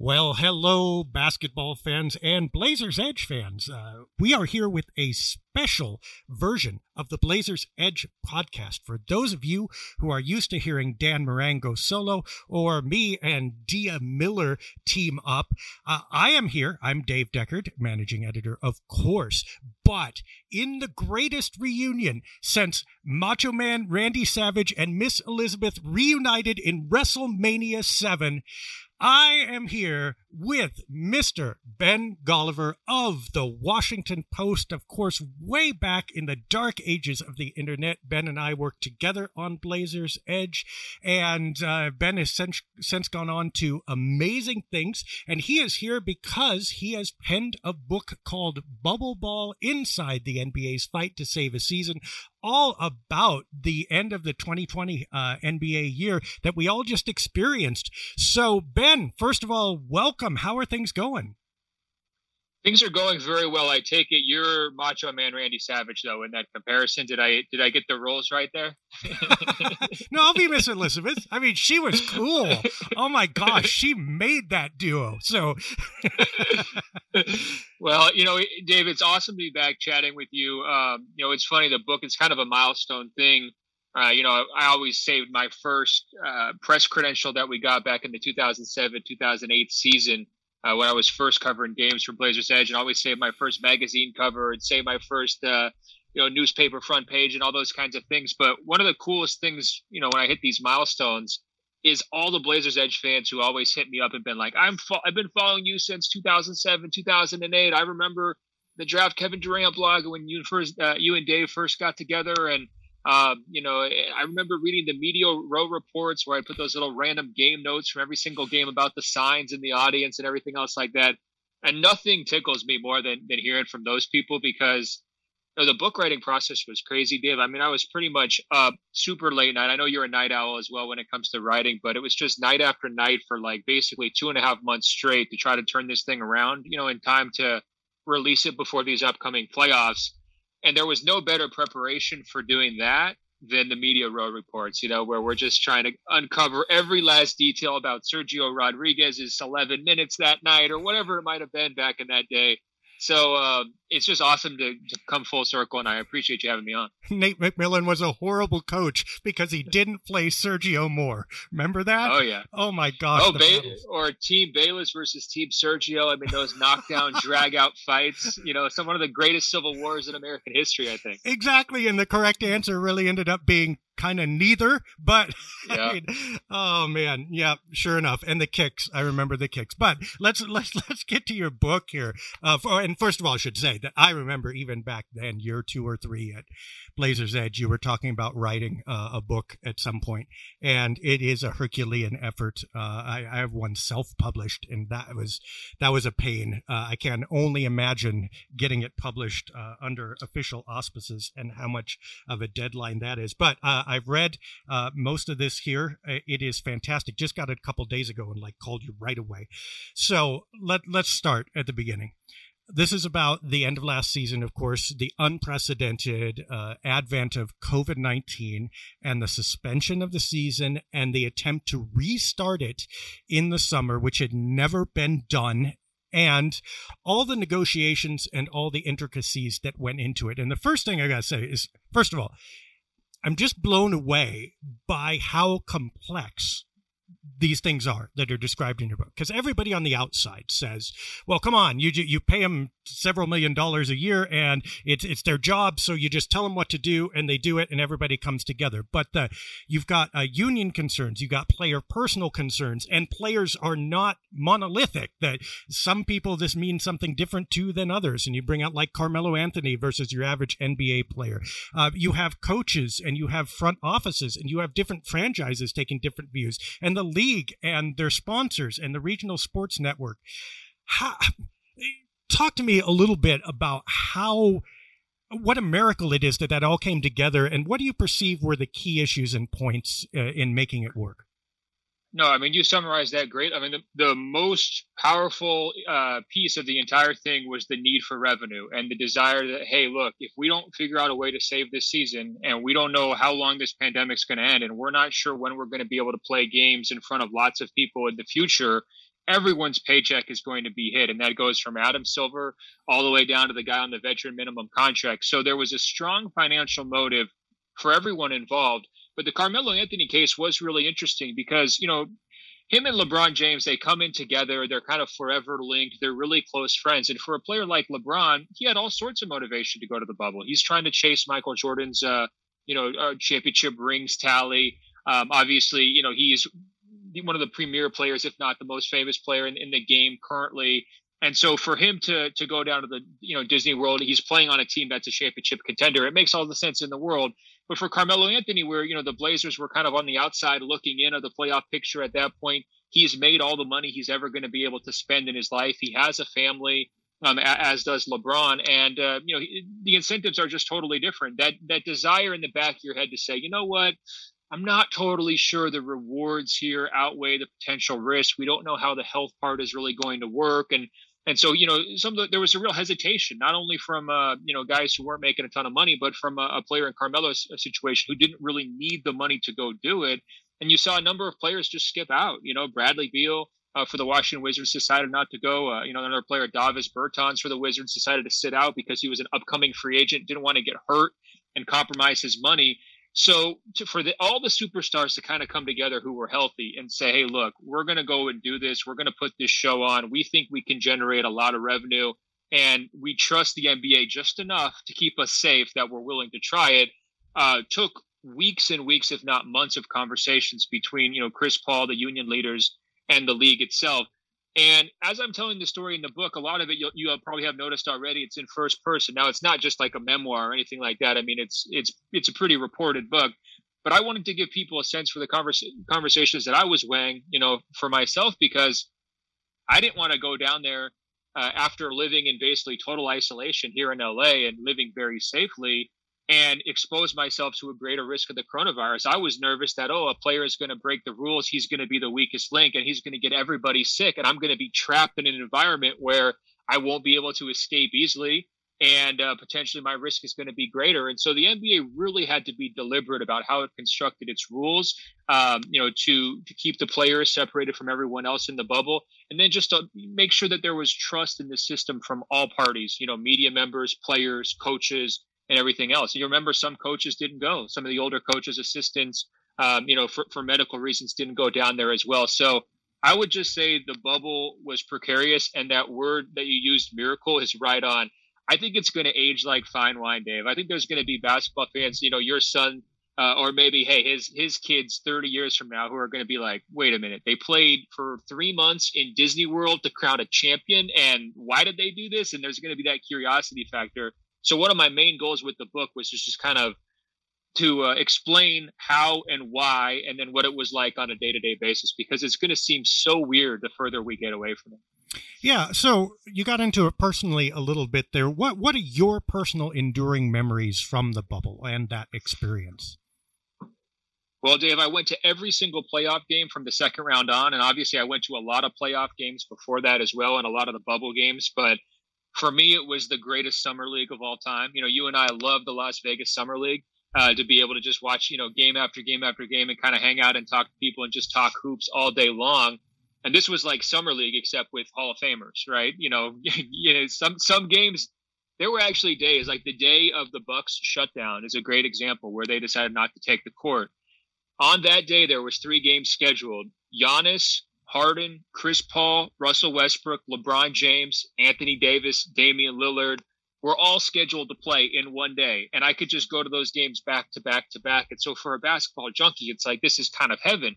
Well, hello, basketball fans and Blazers Edge fans. Uh, we are here with a special version of the Blazers Edge podcast. For those of you who are used to hearing Dan Marango solo or me and Dia Miller team up, uh, I am here. I'm Dave Deckard, managing editor, of course. But in the greatest reunion since Macho Man Randy Savage and Miss Elizabeth reunited in WrestleMania 7, I am here with Mr. Ben Golliver of the Washington Post. Of course, way back in the dark ages of the internet, Ben and I worked together on Blazers Edge, and uh, Ben has since, since gone on to amazing things. And he is here because he has penned a book called Bubbleball Inside the NBA's Fight to Save a Season, all about the end of the 2020 uh, NBA year that we all just experienced. So, Ben, first of all, welcome. How are things going? Things are going very well. I take it you're Macho Man Randy Savage, though. In that comparison, did I did I get the roles right there? no, I'll be Miss Elizabeth. I mean, she was cool. Oh my gosh, she made that duo. So, well, you know, Dave, it's awesome to be back chatting with you. Um, you know, it's funny. The book is kind of a milestone thing. Uh, you know, I always saved my first uh, press credential that we got back in the 2007 2008 season uh, when I was first covering games for Blazers Edge, and always saved my first magazine cover and save my first uh, you know newspaper front page and all those kinds of things. But one of the coolest things, you know, when I hit these milestones, is all the Blazers Edge fans who always hit me up and been like, "I'm fo- I've been following you since 2007, 2008. I remember the draft Kevin Durant blog when you first uh, you and Dave first got together and." Um, you know, I remember reading the media row reports where I put those little random game notes from every single game about the signs in the audience and everything else like that. And nothing tickles me more than, than hearing from those people because you know, the book writing process was crazy, Dave. I mean, I was pretty much up super late night. I know you're a night owl as well when it comes to writing, but it was just night after night for like basically two and a half months straight to try to turn this thing around, you know, in time to release it before these upcoming playoffs. And there was no better preparation for doing that than the media row reports, you know, where we're just trying to uncover every last detail about Sergio Rodriguez's 11 minutes that night or whatever it might have been back in that day. So um, it's just awesome to, to, come full circle, and I appreciate you having me on. Nate McMillan was a horrible coach because he didn't play Sergio more. Remember that? Oh yeah. Oh my gosh. Oh, ba- or Team Bayless versus Team Sergio. I mean, those knockdown, drag out fights. You know, some one of the greatest civil wars in American history. I think. Exactly, and the correct answer really ended up being kind of neither, but yeah. I mean, oh man, yeah, sure enough. And the kicks, I remember the kicks. But let's let's let's get to your book here. Uh, for, and first of all, I should say that I remember even back then, year two or three at Blazers Edge, you were talking about writing uh, a book at some point, and it is a Herculean effort. Uh, I, I, have one self-published, and that was that was a pain. Uh, I can only imagine getting it published uh, under official auspices and how much of a deadline that is. But uh, I've read uh, most of this here. It is fantastic. Just got it a couple days ago and like called you right away. So let let's start at the beginning this is about the end of last season, of course, the unprecedented uh, advent of COVID 19 and the suspension of the season and the attempt to restart it in the summer, which had never been done. And all the negotiations and all the intricacies that went into it. And the first thing I got to say is first of all, I'm just blown away by how complex these things are that are described in your book. Because everybody on the outside says well come on you you pay them several million dollars a year and it's it's their job so you just tell them what to do and they do it and everybody comes together. But uh, you've got uh, union concerns you've got player personal concerns and players are not monolithic that some people this means something different to than others. And you bring out like Carmelo Anthony versus your average NBA player. Uh, you have coaches and you have front offices and you have different franchises taking different views. And the league and their sponsors and the regional sports network. How, talk to me a little bit about how what a miracle it is that that all came together and what do you perceive were the key issues and points uh, in making it work no i mean you summarized that great i mean the, the most powerful uh, piece of the entire thing was the need for revenue and the desire that hey look if we don't figure out a way to save this season and we don't know how long this pandemic's going to end and we're not sure when we're going to be able to play games in front of lots of people in the future everyone's paycheck is going to be hit. And that goes from Adam Silver all the way down to the guy on the veteran minimum contract. So there was a strong financial motive for everyone involved. But the Carmelo Anthony case was really interesting because, you know, him and LeBron James, they come in together. They're kind of forever linked. They're really close friends. And for a player like LeBron, he had all sorts of motivation to go to the bubble. He's trying to chase Michael Jordan's, uh, you know, uh, championship rings tally. Um, obviously, you know, he's one of the premier players, if not the most famous player in, in the game currently. And so for him to to go down to the you know Disney World, he's playing on a team that's a championship contender. It makes all the sense in the world. But for Carmelo Anthony, where you know the Blazers were kind of on the outside looking in of the playoff picture at that point, he's made all the money he's ever going to be able to spend in his life. He has a family, um, as does LeBron, and uh, you know the incentives are just totally different. That that desire in the back of your head to say, you know what, I'm not totally sure the rewards here outweigh the potential risk. We don't know how the health part is really going to work, and and so you know, some the, there was a real hesitation, not only from uh, you know guys who weren't making a ton of money, but from a, a player in Carmelo's situation who didn't really need the money to go do it. And you saw a number of players just skip out. You know, Bradley Beal uh, for the Washington Wizards decided not to go. Uh, you know, another player, Davis Bertans for the Wizards, decided to sit out because he was an upcoming free agent, didn't want to get hurt and compromise his money. So to, for the, all the superstars to kind of come together who were healthy and say, "Hey, look, we're going to go and do this. We're going to put this show on. We think we can generate a lot of revenue, and we trust the NBA just enough to keep us safe that we're willing to try it." Uh, took weeks and weeks, if not months, of conversations between you know Chris Paul, the union leaders, and the league itself. And as I'm telling the story in the book, a lot of it you'll, you probably have noticed already. It's in first person. Now, it's not just like a memoir or anything like that. I mean, it's it's it's a pretty reported book. But I wanted to give people a sense for the conversations that I was weighing, you know, for myself because I didn't want to go down there uh, after living in basically total isolation here in LA and living very safely and expose myself to a greater risk of the coronavirus. I was nervous that, oh, a player is going to break the rules. He's going to be the weakest link and he's going to get everybody sick. And I'm going to be trapped in an environment where I won't be able to escape easily. And uh, potentially my risk is going to be greater. And so the NBA really had to be deliberate about how it constructed its rules, um, you know, to to keep the players separated from everyone else in the bubble, and then just to make sure that there was trust in the system from all parties, you know, media members, players, coaches, and everything else. You remember some coaches didn't go. Some of the older coaches, assistants, um, you know, for, for medical reasons, didn't go down there as well. So I would just say the bubble was precarious, and that word that you used, miracle, is right on. I think it's going to age like fine wine, Dave. I think there's going to be basketball fans, you know, your son, uh, or maybe hey, his his kids 30 years from now, who are going to be like, wait a minute, they played for three months in Disney World to crown a champion, and why did they do this? And there's going to be that curiosity factor so one of my main goals with the book was just, just kind of to uh, explain how and why, and then what it was like on a day to day basis, because it's going to seem so weird the further we get away from it. Yeah, so you got into it personally a little bit there. What what are your personal enduring memories from the bubble and that experience? Well, Dave, I went to every single playoff game from the second round on, and obviously I went to a lot of playoff games before that as well, and a lot of the bubble games. But for me, it was the greatest summer league of all time. You know, you and I love the Las Vegas Summer League. Uh, to be able to just watch, you know, game after game after game and kind of hang out and talk to people and just talk hoops all day long. And this was like summer league, except with Hall of Famers, right? You know, you know, some some games there were actually days like the day of the Bucks shutdown is a great example where they decided not to take the court. On that day, there was three games scheduled, Giannis, Harden, Chris Paul, Russell Westbrook, LeBron James, Anthony Davis, Damian Lillard were all scheduled to play in one day. And I could just go to those games back to back to back. And so for a basketball junkie, it's like this is kind of heaven.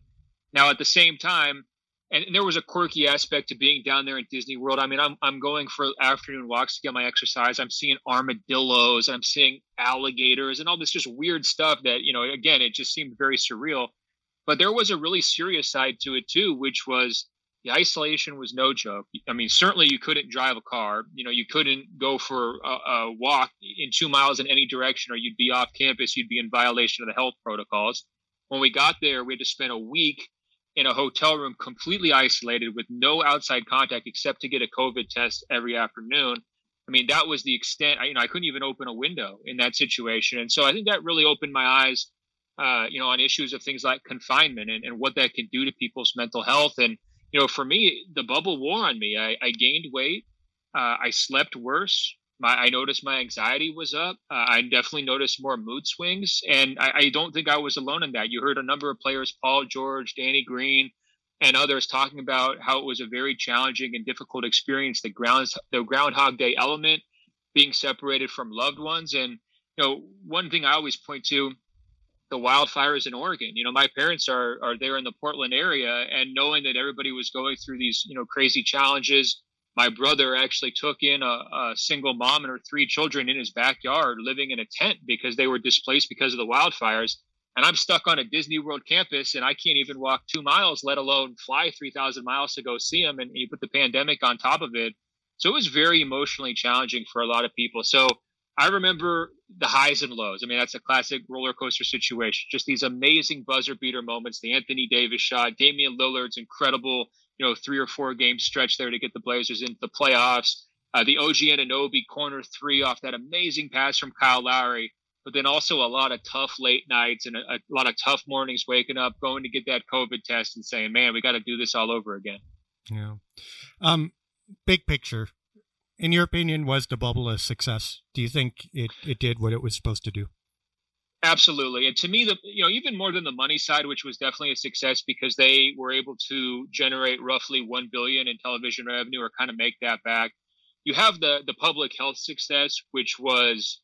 Now at the same time, and there was a quirky aspect to being down there in Disney World. I mean, I'm I'm going for afternoon walks to get my exercise. I'm seeing armadillos, I'm seeing alligators, and all this just weird stuff that you know. Again, it just seemed very surreal. But there was a really serious side to it too, which was the isolation was no joke. I mean, certainly you couldn't drive a car. You know, you couldn't go for a, a walk in two miles in any direction, or you'd be off campus. You'd be in violation of the health protocols. When we got there, we had to spend a week in a hotel room completely isolated with no outside contact except to get a COVID test every afternoon. I mean, that was the extent. I, you know, I couldn't even open a window in that situation, and so I think that really opened my eyes, uh, you know, on issues of things like confinement and, and what that can do to people's mental health. And you know, for me, the bubble wore on me. I, I gained weight. Uh, I slept worse my I noticed my anxiety was up. Uh, I definitely noticed more mood swings, and I, I, don't think I was alone in that. You heard a number of players, Paul George, Danny Green, and others talking about how it was a very challenging and difficult experience. The ground the Groundhog Day element, being separated from loved ones, and you know one thing I always point to. The wildfires in Oregon. You know, my parents are are there in the Portland area, and knowing that everybody was going through these, you know, crazy challenges, my brother actually took in a, a, single mom and her three children in his backyard living in a tent because they were displaced because of the wildfires. And i'm stuck on a disney world campus and i can't even walk two miles let alone fly 3000 miles to go see them and you put the pandemic on top of it. So it was very emotionally challenging for a lot of people. So i remember the highs and lows i mean that's a classic roller coaster situation just these amazing buzzer beater moments the anthony davis shot damian lillard's incredible you know three or four game stretch there to get the Blazers into the playoffs. Uh, the OG Anunoby corner three off that amazing pass from Kyle Lowry, but then also a lot of tough late nights and a, a lot of tough mornings waking up, going to get that COVID test and saying, "Man, we got to do this all over again." Yeah. Um, big picture, in your opinion, was the bubble a success? Do you think it, it did what it was supposed to do? Absolutely. And to me, the you know, even more than the money side, which was definitely a success because they were able to generate roughly one billion in television revenue or kind of make that back. You have the the public health success, which was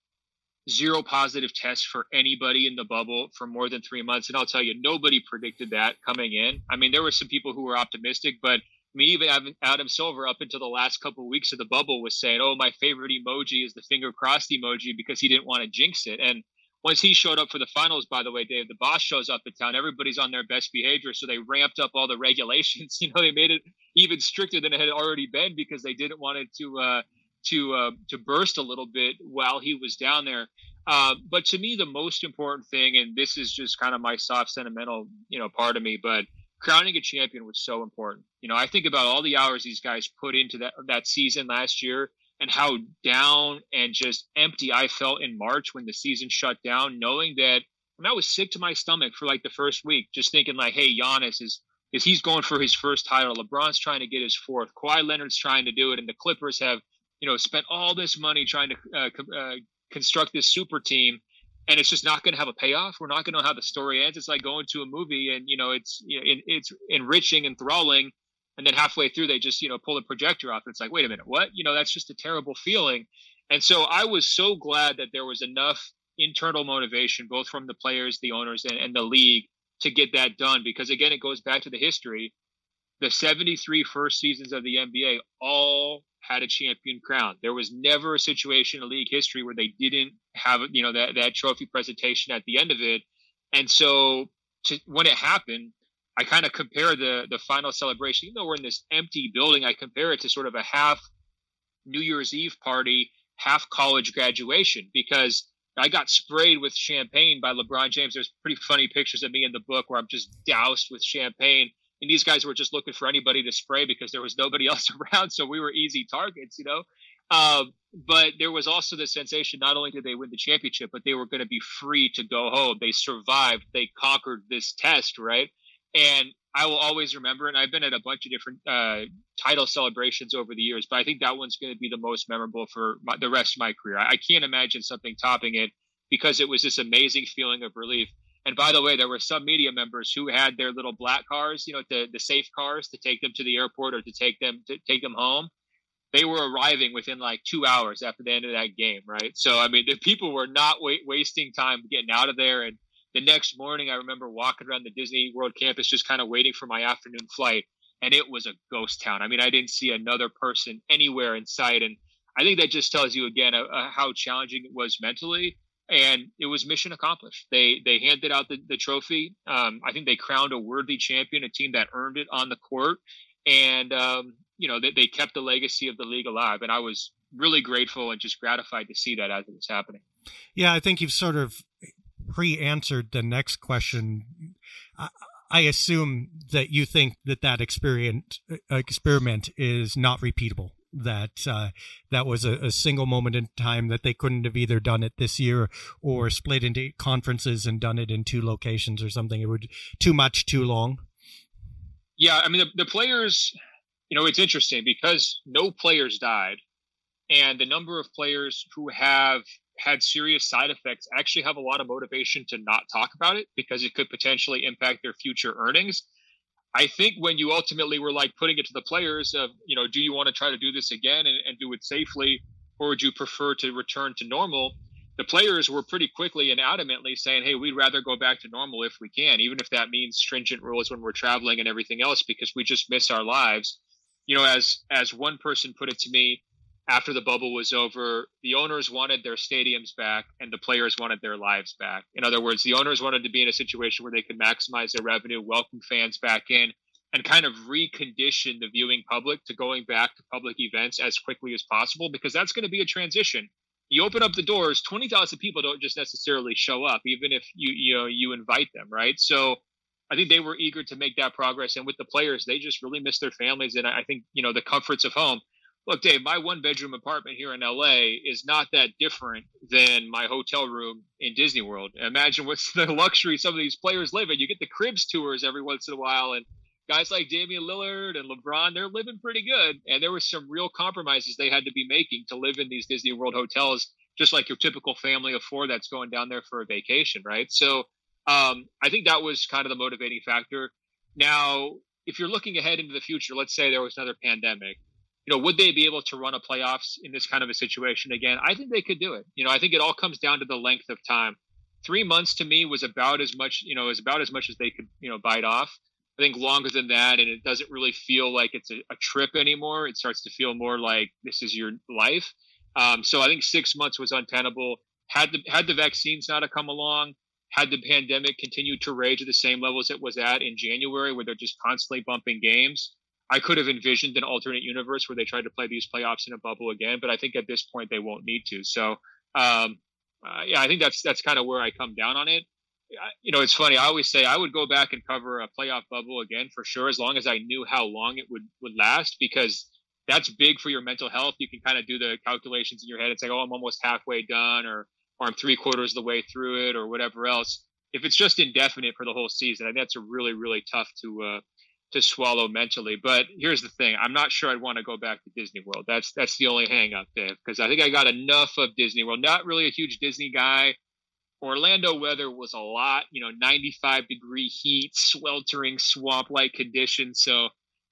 zero positive tests for anybody in the bubble for more than three months. And I'll tell you, nobody predicted that coming in. I mean, there were some people who were optimistic, but mean, even Adam Silver, up until the last couple of weeks of the bubble, was saying, "Oh, my favorite emoji is the finger crossed emoji because he didn't want to jinx it." And once he showed up for the finals, by the way, Dave, the boss shows up in town. Everybody's on their best behavior, so they ramped up all the regulations. You know, they made it even stricter than it had already been because they didn't want it to uh, to uh, to burst a little bit while he was down there. Uh, but to me, the most important thing, and this is just kind of my soft, sentimental, you know, part of me, but crowning a champion was so important. You know, I think about all the hours these guys put into that that season last year and how down and just empty I felt in March when the season shut down, knowing that I, was sick to my stomach for like the first week, just thinking like, hey, Giannis is is he's going for his first title. LeBron's trying to get his fourth. Kawhi Leonard's trying to do it, and the Clippers have you know spent all this money trying to uh, uh, construct this super team, and it's just not going to have a payoff. We're not going to know how the story ends. It's like going to a movie, and you know it's you know, it, it's enriching, enthralling, and then halfway through they just you know pull the projector off and it's like wait a minute what you know that's just a terrible feeling and so i was so glad that there was enough internal motivation both from the players the owners and, and the league to get that done because again it goes back to the history the 73 first seasons of the nba all had a champion crown there was never a situation in league history where they didn't have you know that, that trophy presentation at the end of it and so to, when it happened I kind of compare the the final celebration, even though we're in this empty building, I compare it to sort of a half New Year's Eve party, half college graduation because I got sprayed with champagne by LeBron James. There's pretty funny pictures of me in the book where I'm just doused with champagne. And these guys were just looking for anybody to spray because there was nobody else around. So we were easy targets, you know? Um, but there was also the sensation not only did they win the championship, but they were going to be free to go home. They survived, they conquered this test, right? And I will always remember, and I've been at a bunch of different uh, title celebrations over the years, but I think that one's going to be the most memorable for my, the rest of my career. I, I can't imagine something topping it because it was this amazing feeling of relief. And by the way, there were some media members who had their little black cars, you know, the the safe cars to take them to the airport or to take them to take them home. They were arriving within like two hours after the end of that game, right? So I mean, the people were not wasting time getting out of there. And the next morning, I remember walking around the Disney World campus, just kind of waiting for my afternoon flight, and it was a ghost town. I mean, I didn't see another person anywhere in sight, and I think that just tells you again uh, uh, how challenging it was mentally and it was mission accomplished. They they handed out the, the trophy. Um, I think they crowned a worthy champion, a team that earned it on the court, and um, you know they, they kept the legacy of the league alive. And I was really grateful and just gratified to see that as it was happening. Yeah, I think you've sort of pre-answered the next question. I, I assume that you think that that experience experiment is not repeatable that uh, that was a, a, single moment in time that they couldn't have either done it this year or split into conferences and done it in two locations or something. It would too much, too long. Yeah, I mean the, the players. You know, it's interesting because no players died, and the number of players who have had serious side effects actually have a lot of motivation to not talk about it because it could potentially impact their future earnings. I think when you ultimately were like putting it to the players of, you know, do you want to try to do this again and, and do it safely, or would you prefer to return to normal? The players were pretty quickly and adamantly saying, hey, we'd rather go back to normal if we can, even if that means stringent rules when we're traveling and everything else, because we just miss our lives. You know, as as one person put it to me, after the bubble was over, the owners wanted their stadiums back and the players wanted their lives back. In other words, the owners wanted to be in a situation where they could maximize their revenue, welcome fans back in, and kind of recondition the viewing public to going back to public events as quickly as possible because that's going to be a transition. You open up the doors, 20,000 people don't just necessarily show up even if you you know you invite them, right? So I think they were eager to make that progress and with the players, they just really miss their families and I think, you know, the comforts of home look, Dave, my one bedroom apartment here in LA is not that different than my hotel room in Disney World. Imagine what's the luxury some of these players live in. You get the cribs tours every once in a while, and guys like Damian Lillard and LeBron, they're living pretty good. And there were some real compromises they had to be making to live in these Disney World hotels, just like your typical family of four that's going down there for a vacation, right? So um, I think that was kind of the motivating factor. Now, if you're looking ahead into the future, let's say there was another pandemic you know, would they be able to run a playoffs in this kind of a situation again? I think they could do it. You know, I think it all comes down to the length of time. Three months to me was about as much, you know, is about as much as they could, you know, bite off. I think longer than that, and it doesn't really feel like it's a, a trip anymore. It starts to feel more like this is your life. Um, so I think six months was untenable. Had the had the vaccines not come along, had the pandemic continued to rage at the same levels it was at in January, where they're just constantly bumping games, I could have envisioned an alternate universe where they tried to play these playoffs in a bubble again, but I think at this point they won't need to. So, um, uh, yeah, I think that's that's kind of where I come down on it. You know, it's funny. I always say I would go back and cover a playoff bubble again for sure, as long as I knew how long it would would last, because that's big for your mental health. You can kind of do the calculations in your head and say, "Oh, I'm almost halfway done," or "or I'm three quarters of the way through it," or whatever else. If it's just indefinite for the whole season, I think that's a really really tough to uh, to swallow mentally. But here's the thing: I'm not sure I'd want to go back to Disney World. That's that's the only hang up, Dave, because I think I got enough of Disney World. Not really a huge Disney guy. Orlando weather was a lot, you know, 95 degree heat, sweltering swamp like conditions. So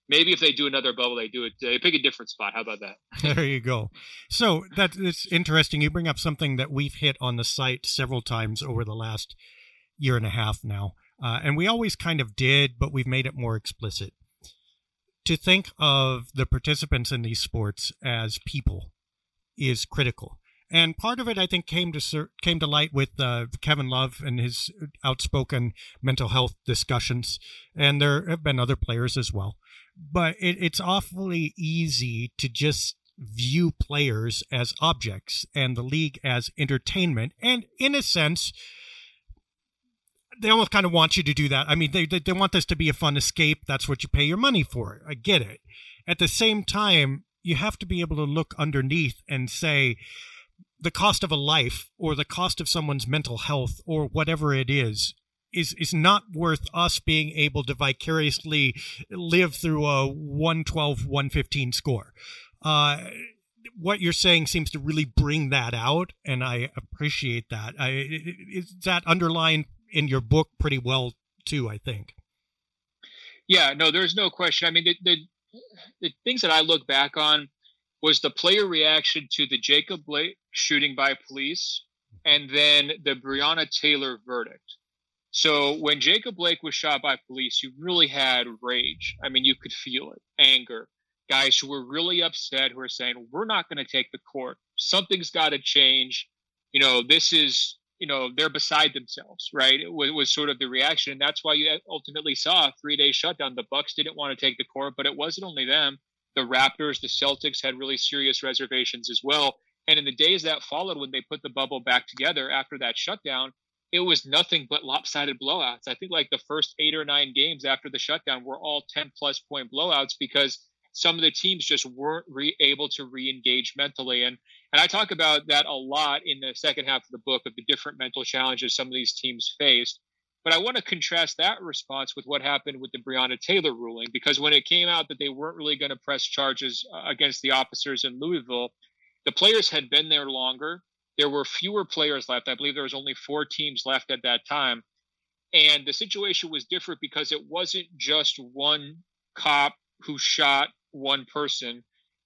maybe if they do another bubble, they do it. They pick a different spot. How about that? there you go. So that it's interesting. You bring up something that we've hit on the site several times over the last year and a half now. Uh, and we always kind of did, but we've made it more explicit. To think of the participants in these sports as people is critical. And part of it, I think, came to came to light with uh, Kevin Love and his outspoken mental health discussions, and there have been other players as well. But it, it's awfully easy to just view players as objects and the league as entertainment, and in a sense, they almost kind of want you to do that. I mean, they, they, they want this to be a fun escape. That's what you pay your money for. I get it. At the same time, you have to be able to look underneath and say the cost of a life or the cost of someone's mental health or whatever it is is is not worth us being able to vicariously live through a 112 115 score. Uh, what you're saying seems to really bring that out, and I appreciate that. I, is that underlying in your book pretty well too. I think. Yeah, no, there's no question. I mean, the, the the things that I look back on was the player reaction to the Jacob Blake shooting by police, and then the Breonna Taylor verdict. So when Jacob Blake was shot by police, you really had rage. I mean, you could feel it, anger. Guys who were really upset, who are saying, "We're not going to take the court. Something's got to change." You know, this is you know they're beside themselves right? It was, was, sort of the reaction. And that's why you ultimately saw a three day shutdown. The bucks didn't want to take the court but it wasn't only them. The raptors the celtics had really serious reservations as well. And in the days that followed when they put the bubble back together after that shutdown it was nothing but lopsided blowouts. I think like the first eight or nine games after the shutdown were all 10 plus point blowouts because some of the teams just weren't re- able to re-engage mentally. And and I talk about that a lot in the second half of the book of the different mental challenges some of these teams faced. But I want to contrast that response with what happened with the Breonna Taylor ruling, because when it came out that they weren't really going to press charges uh, against the officers in Louisville, the players had been there longer there were fewer players left. I believe there was only four teams left at that time. And the situation was different because it wasn't just one cop who shot one person,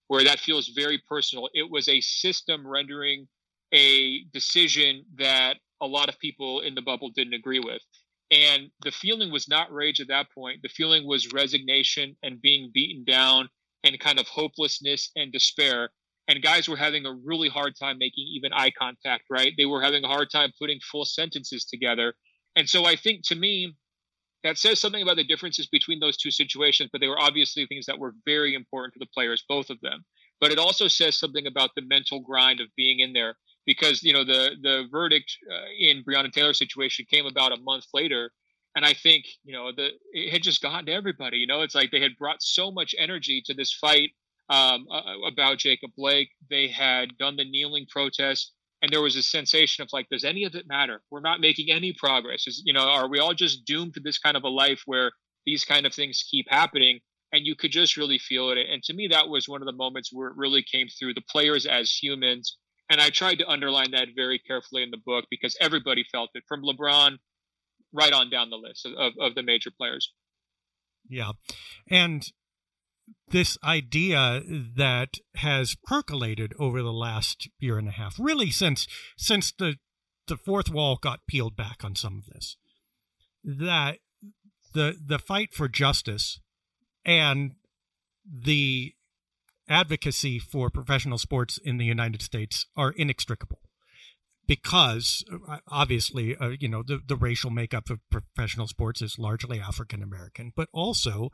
where that feels very personal. It was a system rendering a decision that a lot of people in the bubble didn't agree with. And the feeling was not rage at that point. The feeling was resignation and being beaten down and kind of hopelessness and despair and guys were having a really hard time making even eye contact, right? They were having a hard time putting full sentences together. And so I think to me, that says something about the differences between those two situations, but they were obviously things that were very important to the players, both of them. But it also says something about the mental grind of being in there because, you know, the, the verdict uh, in Breonna Taylor's situation came about a month later. And I think, you know, the, it had just gotten to everybody, you know, it's like they had brought so much energy to this fight um, about Jacob Blake. They had done the kneeling protest, and there was a sensation of like, does any of it matter? We're not making any progress. Is, you know, are we all just doomed to this kind of a life where these kind of things keep happening? And you could just really feel it. And to me, that was one of the moments where it really came through the players as humans. And I tried to underline that very carefully in the book because everybody felt it, from LeBron right on down the list of, of the major players. Yeah. And this idea that has percolated over the last year and a half, really since since the the fourth wall got peeled back on some of this, that the the fight for justice and the advocacy for professional sports in the United States are inextricable because uh, obviously, uh, you know, the, the racial makeup of professional sports is largely African American, but also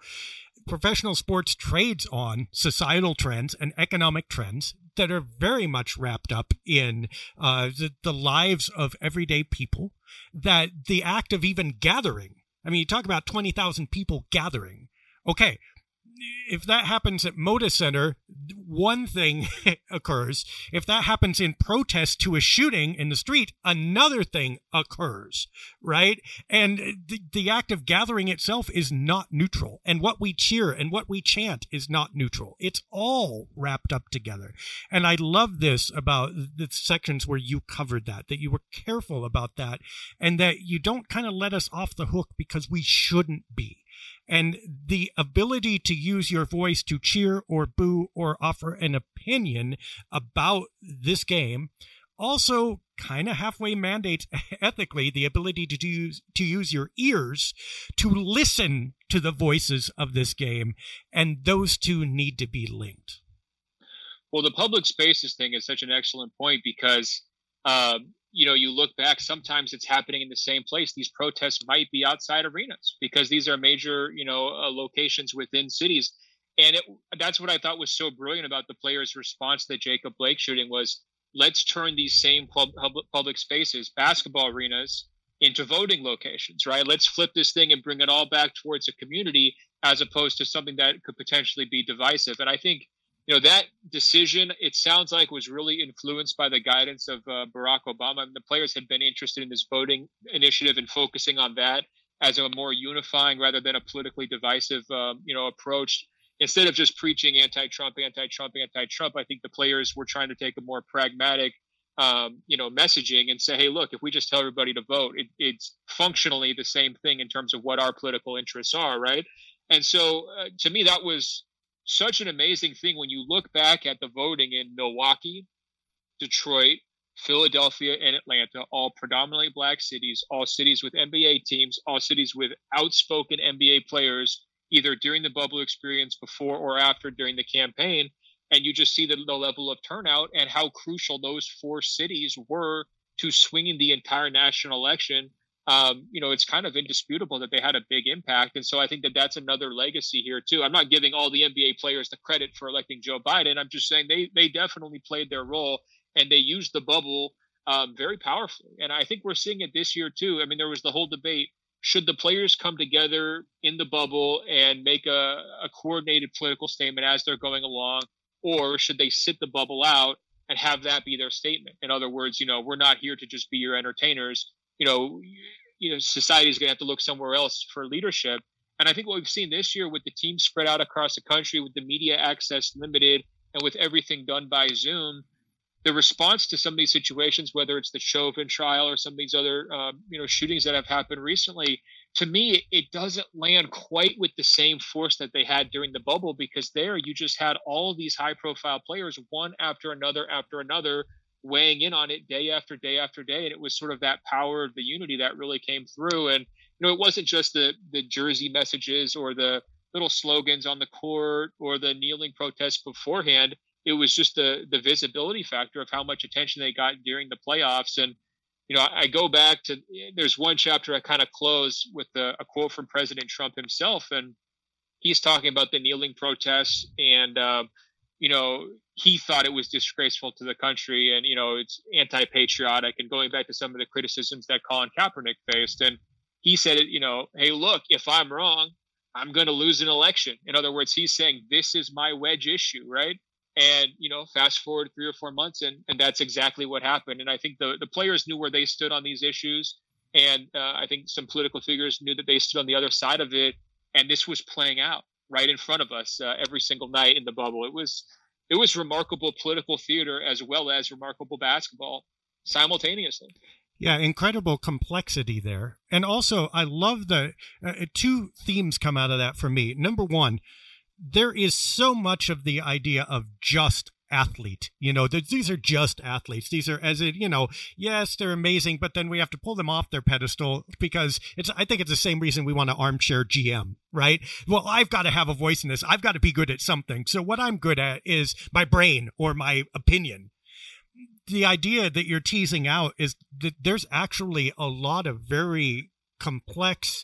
professional sports trades on societal trends and economic trends that are very much wrapped up in uh, the, the lives of everyday people. That the act of even gathering, I mean, you talk about 20,000 people gathering. Okay, if that happens at Moda Center, one thing occurs. If that happens in protest to a shooting in the street, another thing occurs, right? And the, the act of gathering itself is not neutral. And what we cheer and what we chant is not neutral. It's all wrapped up together. And I love this about the sections where you covered that, that you were careful about that, and that you don't kind of let us off the hook because we shouldn't be and the ability to use your voice to cheer or boo or offer an opinion about this game also kind of halfway mandates ethically the ability to use to use your ears to listen to the voices of this game and those two need to be linked. Well the public spaces thing is such an excellent point because um, you know, you look back, sometimes it's happening in the same place. These protests might be outside arenas because these are major, you know, uh, locations within cities. And it, that's what I thought was so brilliant about the players' response to the Jacob Blake shooting was let's turn these same pub, public spaces, basketball arenas, into voting locations, right? Let's flip this thing and bring it all back towards a community as opposed to something that could potentially be divisive. And I think you know that decision it sounds like was really influenced by the guidance of uh, barack obama mean, the players had been interested in this voting initiative and focusing on that as a more unifying rather than a politically divisive um, you know approach instead of just preaching anti-trump anti-trump anti-trump i think the players were trying to take a more pragmatic um, you know, messaging and say, hey, look, if we just tell everybody to vote, it, it's functionally the same thing in terms of what our political interests are, right? And so, uh, to me, that was such an amazing thing when you look back at the voting in Milwaukee, Detroit, Philadelphia, and Atlanta, all predominantly black cities, all cities with NBA teams, all cities with outspoken NBA players, either during the bubble experience, before or after during the campaign and you just see the, the level of turnout and how crucial those four cities were to swinging the entire national election. Um, you know, it's kind of indisputable that they had a big impact, and so I think that that's another legacy here too. I'm not giving all the NBA players the credit for electing Joe Biden. I'm just saying they they definitely played their role and they used the bubble um, very powerfully. And I think we're seeing it this year too. I mean, there was the whole debate: should the players come together in the bubble and make a, a coordinated political statement as they're going along? or should they sit the bubble out and have that be their statement? In other words, you know, we're not here to just be your entertainers. You know, you know, society is going to have to look somewhere else for leadership. And I think what we've seen this year with the teams spread out across the country, with the media access limited, and with everything done by Zoom, the response to some of these situations, whether it's the Chauvin trial or some of these other, uh, you know, shootings that have happened recently, to me, it doesn't land quite with the same force that they had during the bubble because there you just had all these high profile players, one after another after another, weighing in on it day after day after day. And it was sort of that power of the unity that really came through. And, you know, it wasn't just the, the jersey messages or the little slogans on the court or the kneeling protests beforehand. It was just the, the visibility factor of how much attention they got during the playoffs. And, you know, I go back to there's one chapter I kind of close with a, a, quote from President Trump himself, and he's talking about the kneeling protests, and um, you know, he thought it was disgraceful to the country, and you know, it's anti-patriotic, and going back to some of the criticisms that Colin Kaepernick faced, and he said, you know, hey, look, if I'm wrong, I'm going to lose an election. In other words, he's saying this is my wedge issue, right? And you know, fast forward three or four months, and and that's exactly what happened. And I think the the players knew where they stood on these issues, and uh, I think some political figures knew that they stood on the other side of it. And this was playing out right in front of us uh, every single night in the bubble. It was it was remarkable political theater as well as remarkable basketball simultaneously. Yeah, incredible complexity there. And also, I love the uh, two themes come out of that for me. Number one, there is so much of the idea of just athlete. You know these are just athletes. These are as it you know yes they're amazing but then we have to pull them off their pedestal because it's i think it's the same reason we want an armchair gm right? Well i've got to have a voice in this. I've got to be good at something. So what i'm good at is my brain or my opinion. The idea that you're teasing out is that there's actually a lot of very complex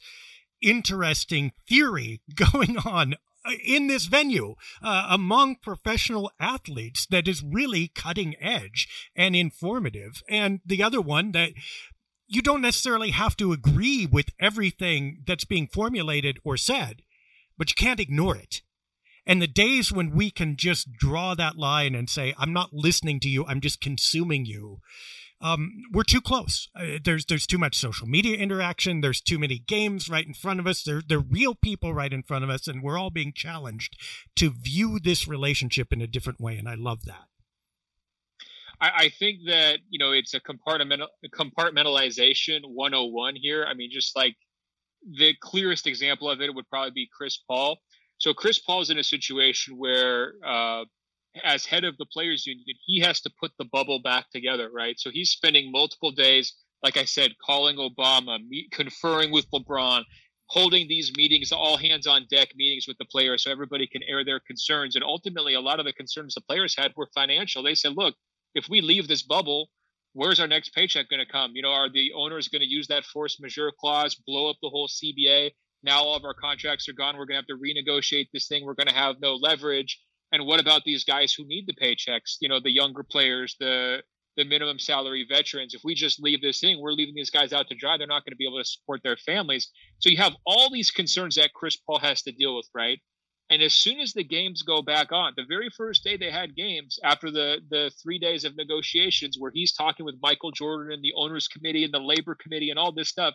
interesting theory going on in this venue uh, among professional athletes that is really cutting edge and informative. And the other one that you don't necessarily have to agree with everything that's being formulated or said, but you can't ignore it. And the days when we can just draw that line and say, I'm not listening to you, I'm just consuming you, um, we're too close. Uh, there's there's too much social media interaction. There's too many games right in front of us. There are real people right in front of us, and we're all being challenged to view this relationship in a different way. And I love that. I, I think that you know it's a compartmental compartmentalization 101 here. I mean, just like the clearest example of it would probably be Chris Paul. So Chris Paul's in a situation where uh, as head of the players union, he has to put the bubble back together, right? So he's spending multiple days, like I said, calling Obama, meet, conferring with LeBron, holding these meetings, all hands on deck meetings with the players so everybody can air their concerns. And ultimately, a lot of the concerns the players had were financial. They said, look, if we leave this bubble, where's our next paycheck going to come? You know, are the owners going to use that force majeure clause, blow up the whole CBA? Now all of our contracts are gone. We're going to have to renegotiate this thing. We're going to have no leverage. And what about these guys who need the paychecks? You know, the younger players, the the minimum salary veterans. If we just leave this thing, we're leaving these guys out to dry. They're not going to be able to support their families. So you have all these concerns that Chris Paul has to deal with, right? And as soon as the games go back on, the very first day they had games after the the three days of negotiations where he's talking with Michael Jordan and the owners committee and the labor committee and all this stuff,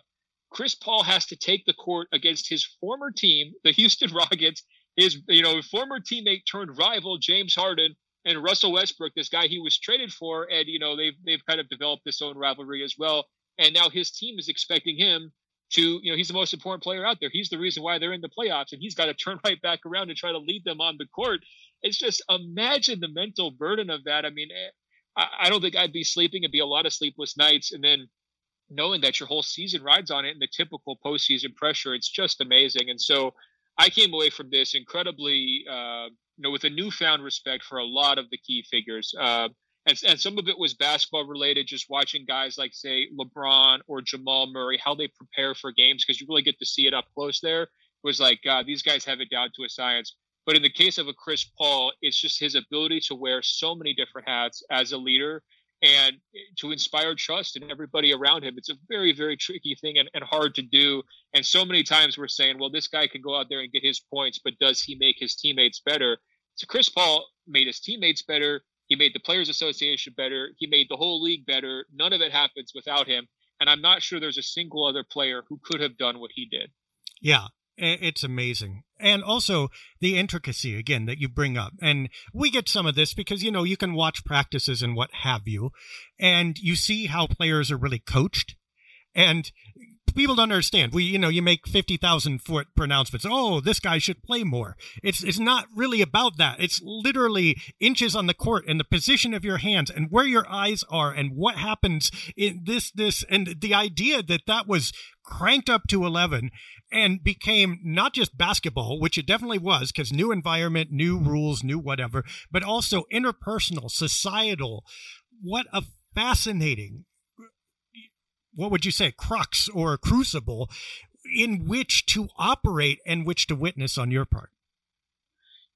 Chris Paul has to take the court against his former team, the Houston Rockets, his you know former teammate turned rival James Harden, and Russell Westbrook, this guy he was traded for, and you know they've they've kind of developed this own rivalry as well. And now his team is expecting him to, you know, he's the most important player out there. He's the reason why they're in the playoffs, and he's got to turn right back around and try to lead them on the court. It's just imagine the mental burden of that. I mean, eh, I, I don't think I'd be sleeping. It'd be a lot of sleepless nights, and then knowing that your whole season rides on it and the typical postseason pressure. It's just amazing. And so I came away from this incredibly, uh, you know, with a newfound respect for a lot of the key figures. Uh, and, and some of it was basketball related, just watching guys like, say, LeBron or Jamal Murray, how they prepare for games, because you really get to see it up close there. It was like, God, these guys have it down to a science. But in the case of a Chris Paul, it's just his ability to wear so many different hats as a leader and eh, to inspire trust in everybody around him. It's a very, very tricky thing and, and hard to do. And so many times we're saying, well, this guy can go out there and get his points, but does he make his teammates better? So Chris Paul made his teammates better. He made the Players Association better. He made the whole league better. None of it happens without him. And I'm not sure there's a single other player who could have done what he did. Yeah, it's amazing. And also the intricacy again that you bring up. And we get some of this because, you know, you can watch practices and what have you, and you see how players are really coached. And people don't understand. We, you know, you make 50,000 foot pronouncements. Oh, this guy should play more. It's, it's not really about that. It's literally inches on the court and the position of your hands and where your eyes are and what happens in this, this, and the idea that that was cranked up to 11 and became not just basketball, which it definitely was, because new environment, new rules, new whatever, but also interpersonal, societal. What a fascinating, what would you say, crux or crucible in which to operate and which to witness on your part.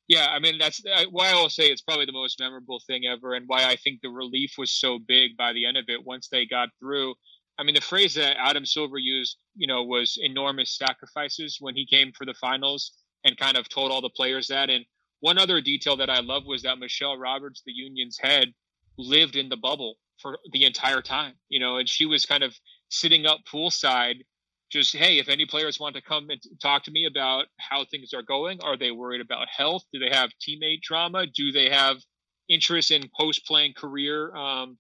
Yeah, I mean that's why I will say it's probably the most memorable thing ever, and why I think the relief was so big by the end of it once they got through. I mean, the phrase that Adam Silver used, you know, was enormous sacrifices when he came for the finals and kind of told all the players that. And one other detail that I love was that Michelle Roberts, the union's head, lived in the bubble for the entire time, you know, and she was kind of sitting up poolside, just, hey, if any players want to come and talk to me about how things are going, are they worried about health? Do they have teammate drama? Do they have interest in post playing career um,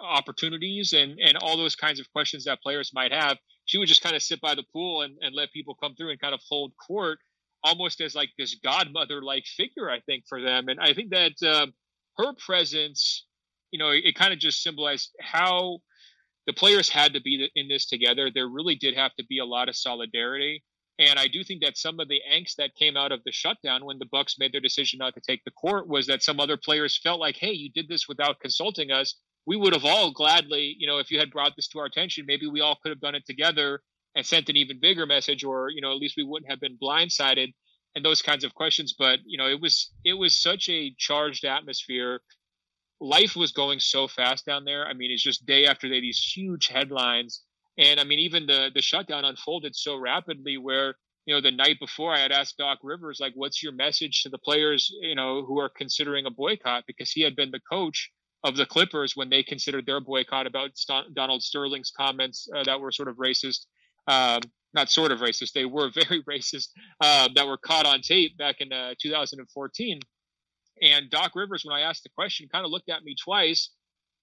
opportunities and and all those kinds of questions that players might have she would just kind of sit by the pool and, and let people come through and kind of hold court almost as like this godmother like figure i think for them and i think that uh, her presence you know it, it kind of just symbolized how the players had to be in this together there really did have to be a lot of solidarity and I do think that some of the angst that came out of the shutdown when the Bucks made their decision not to take the court was that some other players felt like, "Hey, you did this without consulting us we would have all gladly, you know, if you had brought this to our attention, maybe we all could have done it together and sent an even bigger message, or you know, at least we wouldn't have been blindsided and those kinds of questions. But you know, it was it was such a charged atmosphere. Life was going so fast down there. I mean, it's just day after day these huge headlines, and I mean, even the the shutdown unfolded so rapidly where you know the night before i had asked doc rivers like what's your message to the players you know who are considering a boycott because he had been the coach of the Clippers when they considered their boycott about St- Donald Sterling's comments uh, that were sort of racist. Um, not sort of racist, they were very racist, uh, that were caught on tape back in uh, 2014. And Doc Rivers, when I asked the question, kind of looked at me twice,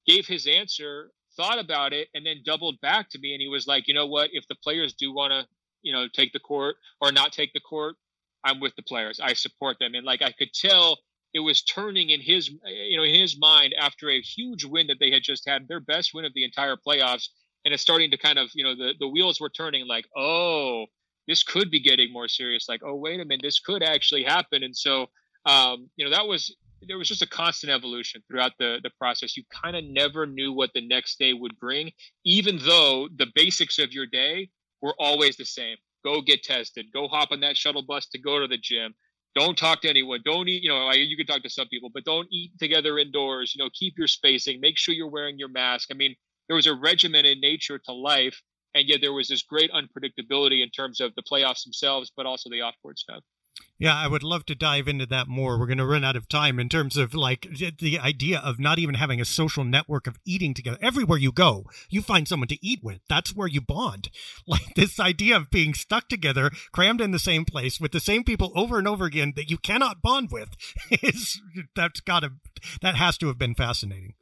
gave his answer, thought about it, and then doubled back to me. And he was like, you know what? If the players do want to, you know, take the court or not take the court, I'm with the players. I support them. And like I could tell it was turning in his you know in his mind after a huge win that they had just had their best win of the entire playoffs and it's starting to kind of you know the the wheels were turning like oh this could be getting more serious like oh wait a minute this could actually happen and so um you know that was there was just a constant evolution throughout the the process. You kind of never knew what the next day would bring even though the basics of your day were always the same. Go get tested. Go hop on that shuttle bus to go to the gym. Don't talk to anyone. Don't eat you know you can talk to some people but don't eat together indoors. You know keep your spacing. Make sure you're wearing your mask. I mean there was a regimented nature to life and yet there was this great unpredictability in terms of the playoffs themselves but also the off-court stuff Yeah, I would love to dive into that more. We're going to run out of time in terms of like the idea of not even having a social network of eating together. Everywhere you go, you find someone to eat with. That's where you bond. Like this idea of being stuck together, crammed in the same place with the same people over and over again that you cannot bond with is that's got to that has to have been fascinating.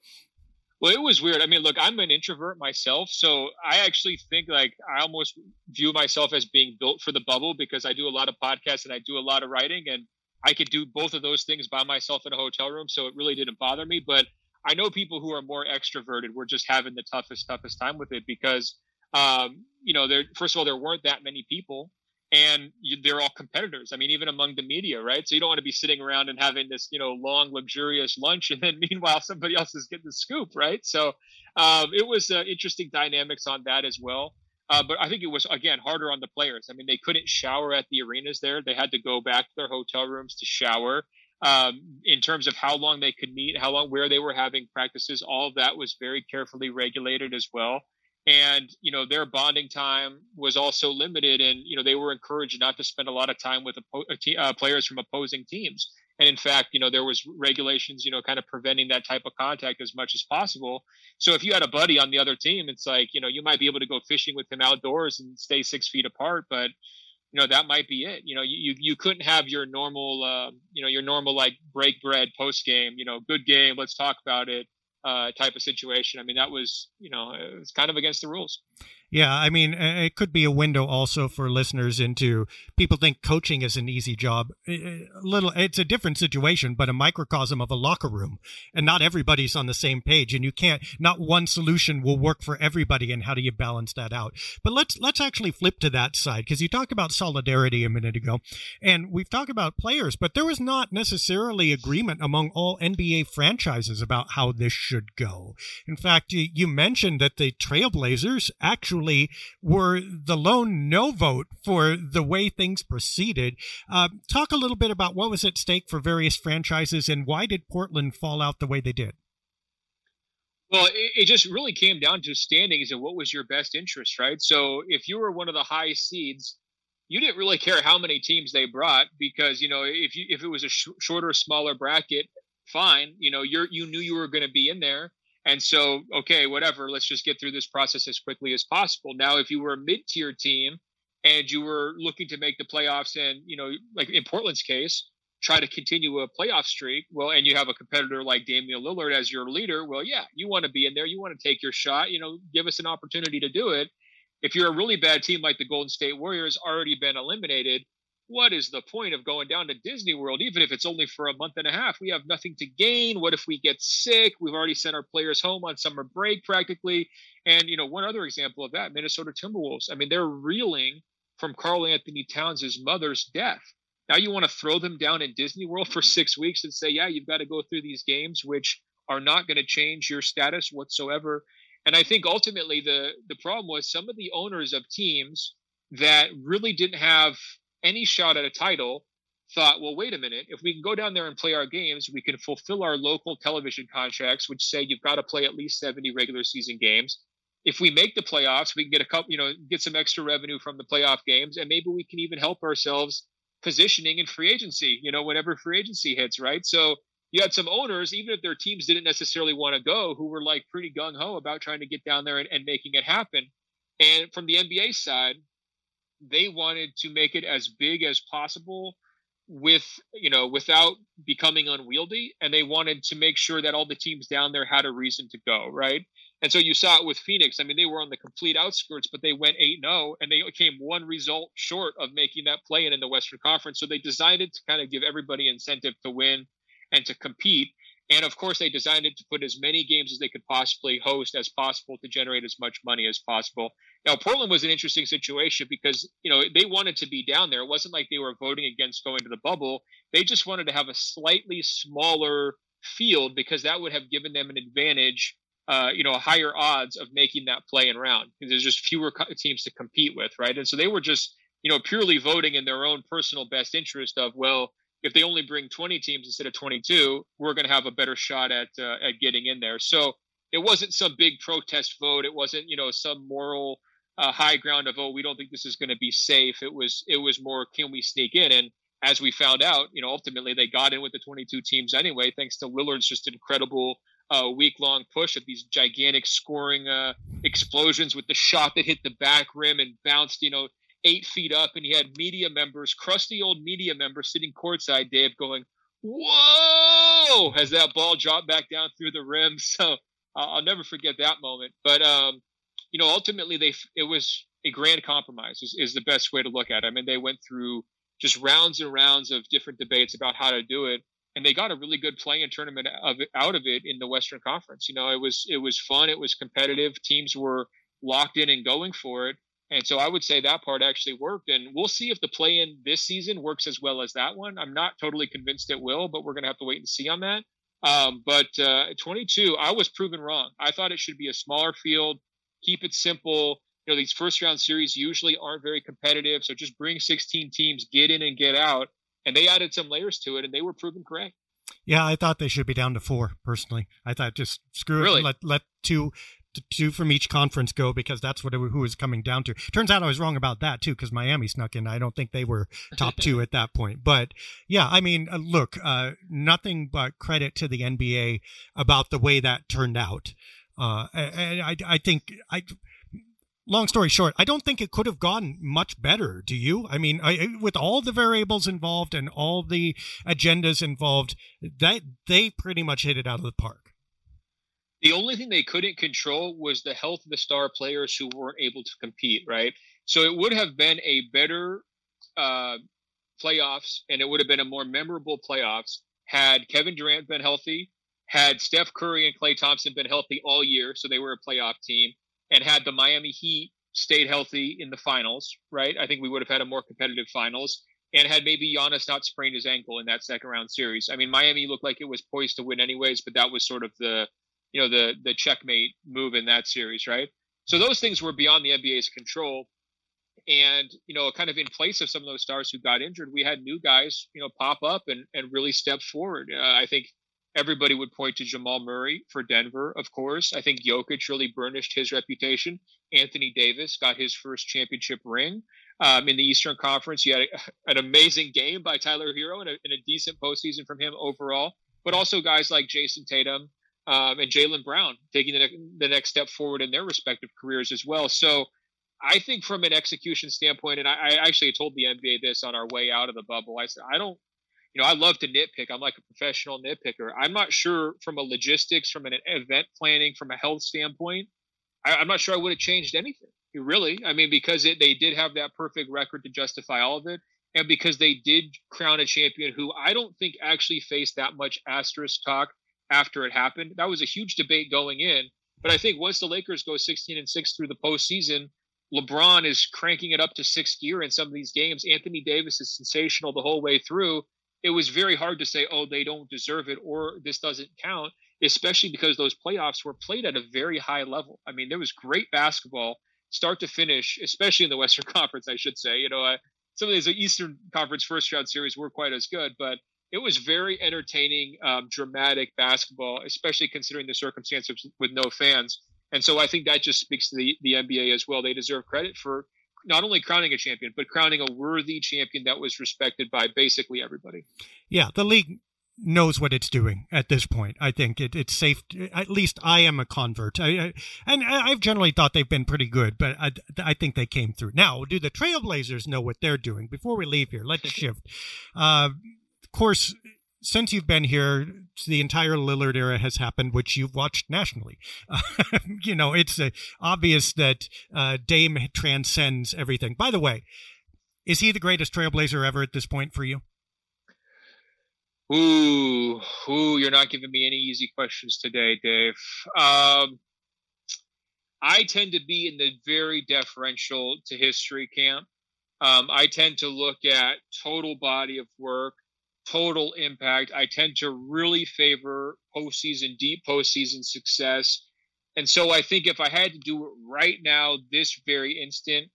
Well, it was weird. I mean, look, I'm an introvert myself, so I actually think like I almost view myself as being built for the bubble because I do a lot of podcasts and I do a lot of writing, and I could do both of those things by myself in a hotel room, so it really didn't bother me. But I know people who are more extroverted were just having the toughest, toughest time with it because, um, you know, there first of all there weren't that many people, and you, they're all competitors. I mean, even among the media, right? So you don't want to be sitting around and having this, you know, long, luxurious lunch, and then meanwhile somebody else is getting the scoop, right? So um, it was uh, interesting dynamics on that as well. Uh, but I think it was again harder on the players. I mean, they couldn't shower at the arenas there; they had to go back to their hotel rooms to shower. Um, in terms of how long they could meet, how long, where they were having practices, all of that was very carefully regulated as well and you know their bonding time was also limited and you know they were encouraged not to spend a lot of time with oppo- uh, players from opposing teams. And in fact you know there was regulations you know kind of preventing that type of contact as much as possible. So if you had a buddy on the other team it's like you know you might be able to go fishing with him outdoors and stay six feet apart but you know that might be it. You know you you couldn't have your normal uh, you know your normal like break bread post game you know good game let's talk about it uh, type of situation. I mean, that was, you know, it was kind of against the rules. Yeah, I mean, it could be a window also for listeners into people think coaching is an easy job. A little, it's a different situation, but a microcosm of a locker room, and not everybody's on the same page, and you can't. Not one solution will work for everybody, and how do you balance that out? But let's let's actually flip to that side because you talked about solidarity a minute ago, and we've talked about players, but there was not necessarily agreement among all NBA franchises about how this should go. In fact, you mentioned that the Trailblazers actually actually were the lone no vote for the way things proceeded. Uh, talk a little bit about what was at stake for various franchises and why did Portland fall out the way they did? Well, it, it, just really came down to standings and what was your best interest, right? So if you were one of the high seeds, you didn't really care how many teams they brought because you know if you if it was a sh- shorter, smaller bracket, fine. You know, you're you knew you were going to be in there. And so, okay, whatever, let's just get through this process as quickly as possible. Now, if you were a mid tier team and you were looking to make the playoffs and, you know, like in Portland's case, try to continue a playoff streak, well, and you have a competitor like Damian Lillard as your leader, well, yeah, you want to be in there. You want to take your shot, you know, give us an opportunity to do it. If you're a really bad team like the Golden State Warriors, already been eliminated, what is the point of going down to Disney World, even if it's only for a month and a half? We have nothing to gain. What if we get sick? We've already sent our players home on summer break practically. And, you know, one other example of that, Minnesota Timberwolves. I mean, they're reeling from Karl-Anthony Towns' mother's death. Now you want to throw them down in Disney World for six weeks and say, yeah, you've got to go through these games, which are not going to change your status whatsoever. And I think ultimately the the problem was some of the owners of teams that really didn't have any shot at a title thought, well, wait a minute, if we can go down there and play our games, we can fulfill our local television contracts, which say you've got to play at least 70 regular season games. If we make the playoffs, we can get a couple, you know, get some extra revenue from the playoff games, and maybe we can even help ourselves positioning in free agency, you know, whenever free agency hits, right? So you had some owners, even if their teams didn't necessarily want to go, who were like pretty gung ho about trying to get down there and, and making it happen. And from the NBA side, they wanted to make it as big as possible with you know without becoming unwieldy and they wanted to make sure that all the teams down there had a reason to go right? And so you saw it with phoenix. I mean they were on the complete outskirts but they went 8-0 and they came one result short of making that play in in the western conference. So they decided to kind of give everybody incentive to win and to compete and of course, they designed it to put as many games as they could possibly host as possible to generate as much money as possible. Now, Portland was an interesting situation because, you know, they wanted to be down there. It wasn't like they were voting against going to the bubble. They just wanted to have a slightly smaller field because that would have given them an advantage, uh, you know, higher odds of making that play and round because there's just fewer teams to compete with, right? And so they were just, you know, purely voting in their own personal best interest of, well, if they only bring 20 teams instead of 22, we're going to have a better shot at uh, at getting in there. So it wasn't some big protest vote. It wasn't you know some moral uh, high ground of oh we don't think this is going to be safe. It was it was more can we sneak in and as we found out, you know, ultimately they got in with the 22 teams anyway, thanks to Lillard's just incredible uh, week long push of these gigantic scoring uh, explosions with the shot that hit the back rim and bounced, you know, eight feet up. And he had media members, crusty old media members sitting courtside, Dave, going, Whoa! As that ball dropped back down through the rim. So I'll never forget that moment. But, um, you know, ultimately they it was a grand compromise is, is the best way to look at it. I mean, they went through just rounds and rounds of different debates about how to do it and they got a really good play-in tournament of out of it in the Western Conference. You know, it was it was fun, it was competitive. Teams were locked in and going for it, and so I would say that part actually worked. And we'll see if the play in this season works as well as that one. I'm not totally convinced it will, but we're going to have to wait and see on that. Um, but uh, 22, I was proven wrong. I thought it should be a smaller field, keep it simple. You know, these first round series usually aren't very competitive, so just bring 16 teams, get in and get out and they added some layers to it, and they were proven correct. Yeah, I thought they should be down to four. Personally, I thought just screw really? it, let let two two from each conference go because that's what it, who was coming down to. Turns out I was wrong about that too because Miami snuck in. I don't think they were top two at that point. But yeah, I mean, uh, look, uh, nothing but credit to the NBA about the way that turned out. Uh, and I, I think I long story short, I don't think it could have gone much better. Do you? I mean, I, with all the variables involved and all the agendas involved, that they pretty much hit it out of the park. The only thing they couldn't control was the health of the star players who weren't able to compete. Right. So it would have been a better uh, playoffs, and it would have been a more memorable playoffs had Kevin Durant been healthy, had Steph Curry and Klay Thompson been healthy all year, so they were a playoff team and had the Miami Heat stayed healthy in the finals, right? I think we would have had a more competitive finals. And had maybe Giannis not sprained his ankle in that second round series. I mean, Miami looked like it was poised to win anyways, but that was sort of the, you know, the the checkmate move in that series, right? So those things were beyond the NBA's control. And, you know, kind of in place of some of those stars who got injured, we had new guys, you know, pop up and, and really step forward. Uh, I think Everybody would point to Jamal Murray for Denver, of course. I think Jokic really burnished his reputation. Anthony Davis got his first championship ring. Um, in the Eastern Conference, you had a, an amazing game by Tyler Herro and a, and a, decent postseason from him overall, but also guys like Jayson Tatum um, and Jaylen Brown taking the, ne- the next step forward in their respective careers as well. So I think from an execution standpoint, and I, I actually told the NBA this on our way out of the bubble, I said, I don't you know, I love to nitpick. I'm like a professional nitpicker. I'm not sure from a logistics, from an event planning, from a health standpoint, I, am not sure I would have changed anything. Really, I mean, because it, they did have that perfect record to justify all of it, and because they did crown a champion who I don't think actually faced that much asterisk talk after it happened. That was a huge debate going in, but I think once the Lakers go 16 and six through the postseason, LeBron is cranking it up to sixth gear in some of these games. Anthony Davis is sensational the whole way through it was very hard to say, oh, they don't deserve it or this doesn't count, especially because those playoffs were played at a very high level. I mean, there was great basketball start to finish, especially in the Western Conference, I should say. You know, uh, some of these Eastern Conference first round series were quite as good, but it was very entertaining, um, dramatic basketball, especially considering the circumstances with no fans. And so I think that just speaks to the, the NBA as well. They deserve credit for not only crowning a champion, but crowning a worthy champion that was respected by basically everybody. Yeah, the league knows what it's doing at this point. I think it, it's safe. To, at least I am a convert, I, I, and I've generally thought they've been pretty good, but I, I think they came through. Now, do the Trailblazers know what they're doing? Before we leave here, let's shift. Uh, course, since you've been here, the entire Lillard era has happened, which you've watched nationally. You know, it's uh, obvious that uh, Dame transcends everything. By the way, is he the greatest trailblazer ever at this point for you? Ooh, ooh, you're not giving me any easy questions today, Dave. Um, I tend to be in the very deferential to history camp. Um, I tend to look at total body of work total impact. I tend to really favor postseason, deep postseason success. And so I think if I had to do it right now, this very instant,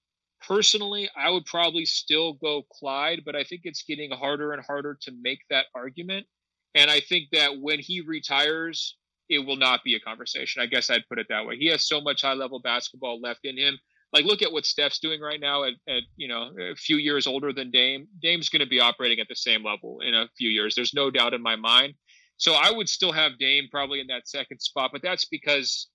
personally, I would probably still go Clyde, but I think it's getting harder and harder to make that argument. And I think that when he retires, it will not be a conversation. I guess I'd put it that way. He has so much high level basketball left in him. Like look at what Steph's doing right now at, at you know a few years older than Dame. Dame's going to be operating at the same level in a few years. There's no doubt in my mind. So I would still have Dame probably in that second spot, but that's because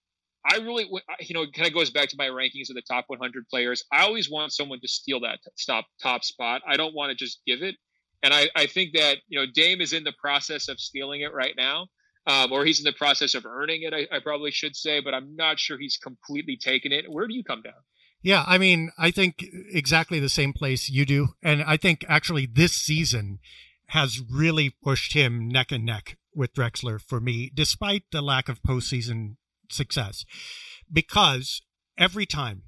I really, you know, kind of goes back to my rankings of the top 100 players. I always want someone to steal that top top spot. I don't want to just give it. And I, I think that you know Dame is in the process of stealing it right now, um, or he's in the process of earning it. I, I probably should say, but I'm not sure he's completely taken it. Where do you come down? Yeah, I mean, I think exactly the same place you do. And I think actually this season has really pushed him neck and neck with Drexler for me, despite the lack of postseason success. Because every time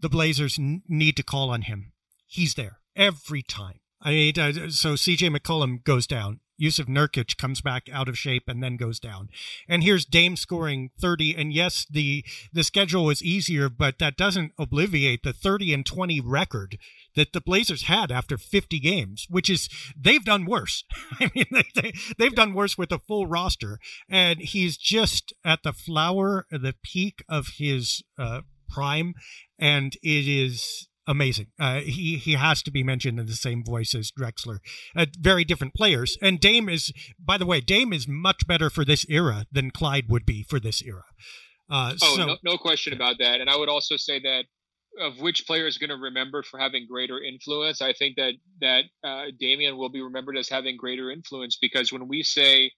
the Blazers n- need to call on him, he's there every time. I mean, uh, so CJ McCollum goes down. Jusuf Nurkic comes back out of shape and then goes down. And here's Dame scoring 30. And yes, the the schedule was easier, but that doesn't obliviate the 30 and 20 record that the Blazers had after 50 games, which is they've done worse. I mean, they, they, have done worse with a full roster, and he's just at the flower, the peak of his uh, prime, and it is amazing. Uh, he he has to be mentioned in the same voice as Drexler. Uh, very different players. And Dame is, by the way, Dame is much better for this era than Clyde would be for this era. Uh, oh, so, no, no question about that. And I would also say that of which player is going to remember for having greater influence, I think that that uh, Damian will be remembered as having greater influence because when we say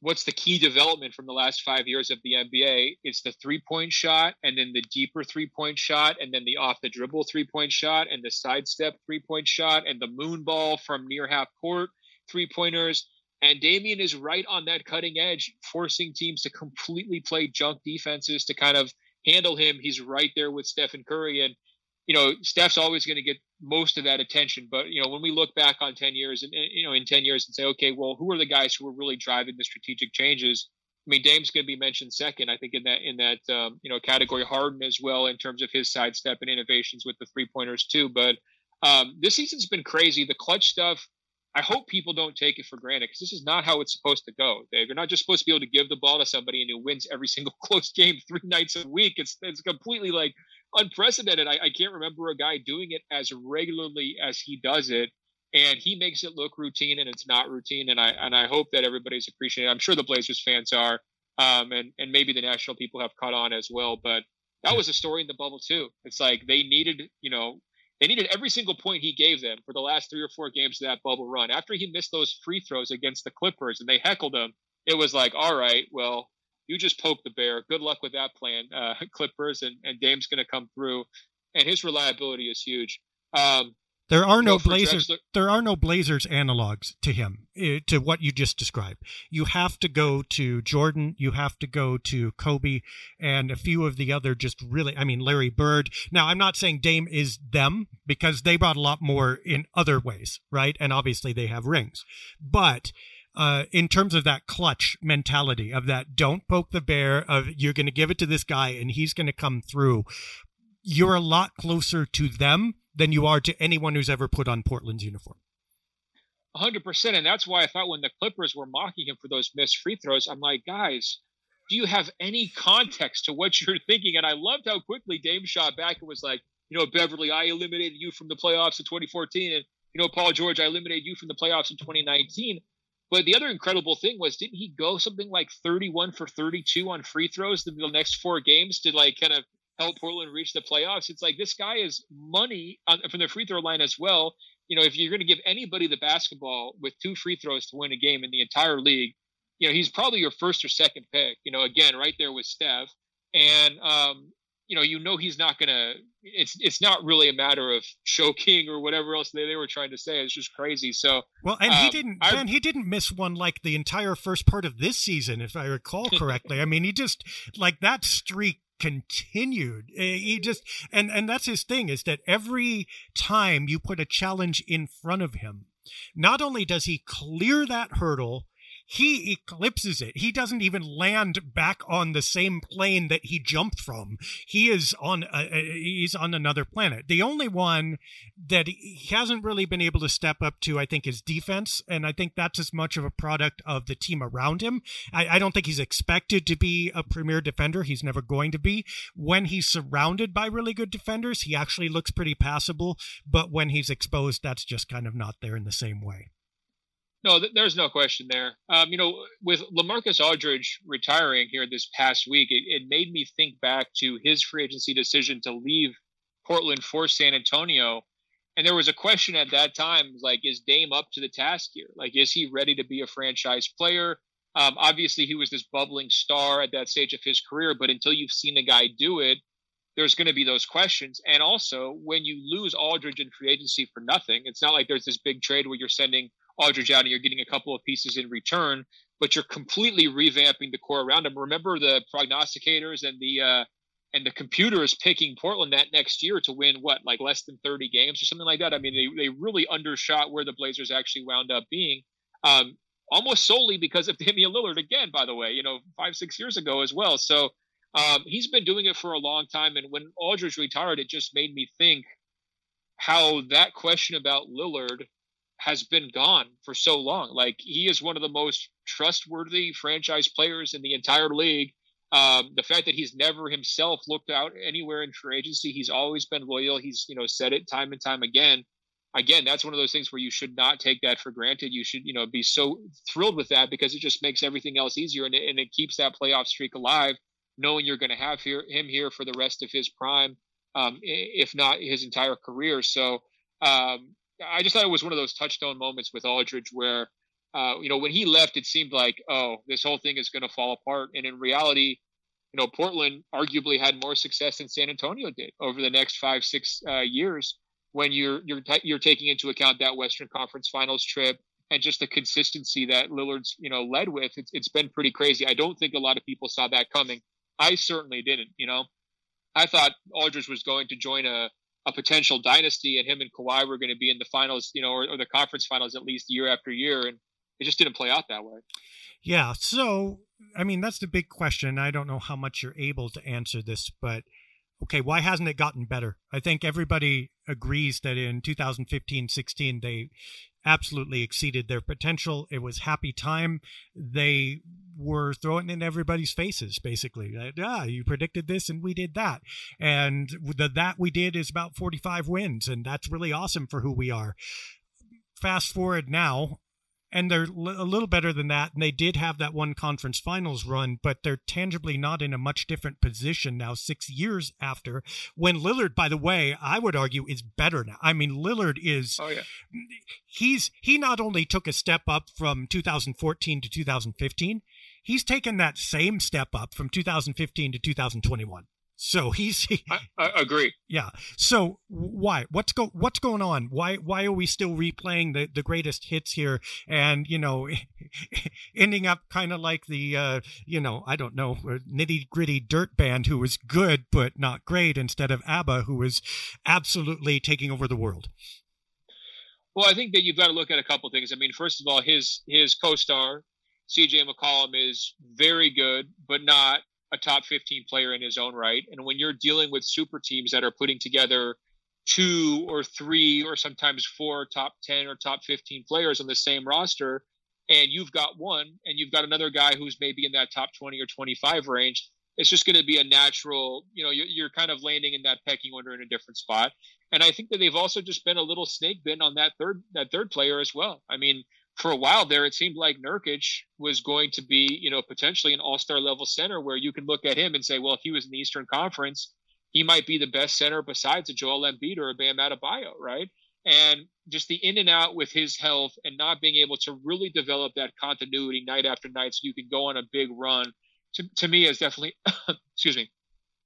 what's the key development from the last five years of the NBA? It's the three point shot, and then the deeper three point shot, and then the off the dribble three point shot, and the sidestep three point shot, and the moon ball from near half court three pointers. And Damian is right on that cutting edge, forcing teams to completely play junk defenses to kind of handle him. He's right there with Stephen Curry. And you know, Steph's always going to get most of that attention. But you know, when we look back on ten years and you know in ten years and say, okay, well, who are the guys who are really driving the strategic changes? I mean, Dame's going to be mentioned second, I think, in that in that um, you know category. Harden as well in terms of his sidestep and innovations with the three pointers too. But um, this season's been crazy. The clutch stuff. I hope people don't take it for granted because this is not how it's supposed to go. Dave, you're not just supposed to be able to give the ball to somebody and who wins every single close game three nights a week. It's it's completely like unprecedented. I, I can't remember a guy doing it as regularly as he does it and he makes it look routine and it's not routine and i and i hope that everybody's appreciating i'm sure the blazers fans are um, and and maybe the national people have caught on as well but that was a story in the bubble too. It's like they needed you know they needed every single point he gave them for the last three or four games of that bubble run. After he missed those free throws against the clippers and they heckled him it was like all right well you just poked the bear. Good luck with that plan, uh, Clippers, and, and Dame's going to come through, and his reliability is huge. Um, there are no Blazers. There are no Blazers analogs to him, eh, to what you just described. You have to go to Jordan. You have to go to Kobe, and a few of the other just really. I mean, Larry Bird. Now, I'm not saying Dame is them because they brought a lot more in other ways, right? And obviously they have rings, but uh, in terms of that clutch mentality of that don't poke the bear of you're going to give it to this guy and he's going to come through. You're a lot closer to them than you are to anyone who's ever put on portland's uniform. 100% and that's why i thought when the clippers were mocking him for those missed free throws i'm like guys do you have any context to what you're thinking? And i loved how quickly dame shot back and was like you know Beverley i eliminated you from the playoffs in 2014 and you know paul george i eliminated you from the playoffs in 2019 but the other incredible thing was, didn't he go something like 31 for 32 on free throws the next four games to like kind of help Portland reach the playoffs? It's like this guy is money on, from the free throw line as well. You know, if you're going to give anybody the basketball with two free throws to win a game in the entire league, you know, he's probably your first or second pick. You know, again, right there with Steph. And um, you know, you know he's not gonna. It's it's not really a matter of choking or whatever else they, they were trying to say. It's just crazy. So well, and um, he didn't. I, he didn't miss one like the entire first part of this season, if I recall correctly. I mean, he just like that streak continued eh, he just and and that's his thing is that every time you put a challenge in front of him not only does he clear that hurdle he eclipses it. He doesn't even land back on the same plane that he jumped from. He is on a, he's on another planet. The only one that he hasn't really been able to step up to, I think, is defense, and I think that's as much of a product of the team around him. I, I don't think he's expected to be a premier defender. He's never going to be. When he's surrounded by really good defenders, he actually looks pretty passable. But when he's exposed, that's just kind of not there in the same way. No, th- there's no question there. Um, you know, with LaMarcus Aldridge retiring here this past week, it, it made me think back to his free agency decision to leave Portland for San Antonio. And there was a question at that time, like, is Dame up to the task here? Like, is he ready to be a franchise player? Um, obviously, he was this bubbling star at that stage of his career, but until you've seen the guy do it, there's going to be those questions. And also, when you lose Aldridge in free agency for nothing, it's not like there's this big trade where you're sending Aldridge out and you're getting a couple of pieces in return, but you're completely revamping the core around him. Remember the prognosticators and the uh, and the computers picking Portland that next year to win what like less than 30 games or something like that. I mean, they they really undershot where the Blazers actually wound up being. Um, almost solely because of Damian Lillard again, by the way, you know, five, six years ago as well. So um, he's been doing it for a long time. And when Aldridge retired, it just made me think how that question about Lillard has been gone for so long. Like he is one of the most trustworthy franchise players in the entire league. Um, the fact that he's never himself looked out anywhere in free agency, he's always been loyal. He's you know said it time and time again. Again, that's one of those things where you should not take that for granted. You should you know be so thrilled with that because it just makes everything else easier and it, and it keeps that playoff streak alive, knowing you're going to have here, him here for the rest of his prime, um, if not his entire career. So um, I just thought it was one of those touchstone moments with Aldridge where, uh, you know, when he left, it seemed like, oh, this whole thing is going to fall apart. And in reality, you know, Portland arguably had more success than San Antonio did over the next five, six uh, years when you're you're t- you're taking into account that Western Conference Finals trip and just the consistency that Lillard's you know led with. It's it's been pretty crazy. I don't think a lot of people saw that coming. I certainly didn't. You know, I thought Aldridge was going to join a a potential dynasty, and him and Kawhi were going to be in the finals, you know, or, or the conference finals at least year after year, and it just didn't play out that way. Yeah. So, I mean, that's the big question. I don't know how much you're able to answer this, but okay, why hasn't it gotten better? I think everybody agrees that in 2015 16, they absolutely exceeded their potential. It was happy time. They were throwing in everybody's faces, basically. Like, ah, you predicted this and we did that. And the that we did is about 45 wins, and that's really awesome for who we are. Fast forward now, and they're a little better than that. And they did have that one conference finals run, but they're tangibly not in a much different position now, six years after. When Lillard, by the way, I would argue is better now. I mean, Lillard is. Oh yeah. He's he not only took a step up from 2014 to 2015, he's taken that same step up from 2015 to 2021. So he's he, I, I, agree. Yeah. So why? What's go what's going on? Why why are we still replaying the, the greatest hits here and you know ending up kind of like the uh, you know, I don't know, nitty gritty dirt band who was good but not great instead of ABBA who was absolutely taking over the world. Well, I think that you've got to look at a couple things. I mean, first of all, his his co-star CJ McCollum is very good, but not a top 15 player in his own right. And when you're dealing with super teams that are putting together two or three or sometimes four top 10 or top 15 players on the same roster, and you've got one and you've got another guy who's maybe in that top 20 or 25 range, it's just going to be a natural, you know, you're, kind of landing in that pecking order in a different spot. And I think that they've also just been a little snake bitten on that third that third player as well. I mean, for a while there, it seemed like Nurkic was going to be, you know, potentially an all-star level center where you can look at him and say, well, if he was in the Eastern Conference, he might be the best center besides a Joel Embiid or a Bam Adebayo, right? And just the in and out with his health and not being able to really develop that continuity night after night so you can go on a big run, to, to me has definitely, excuse me,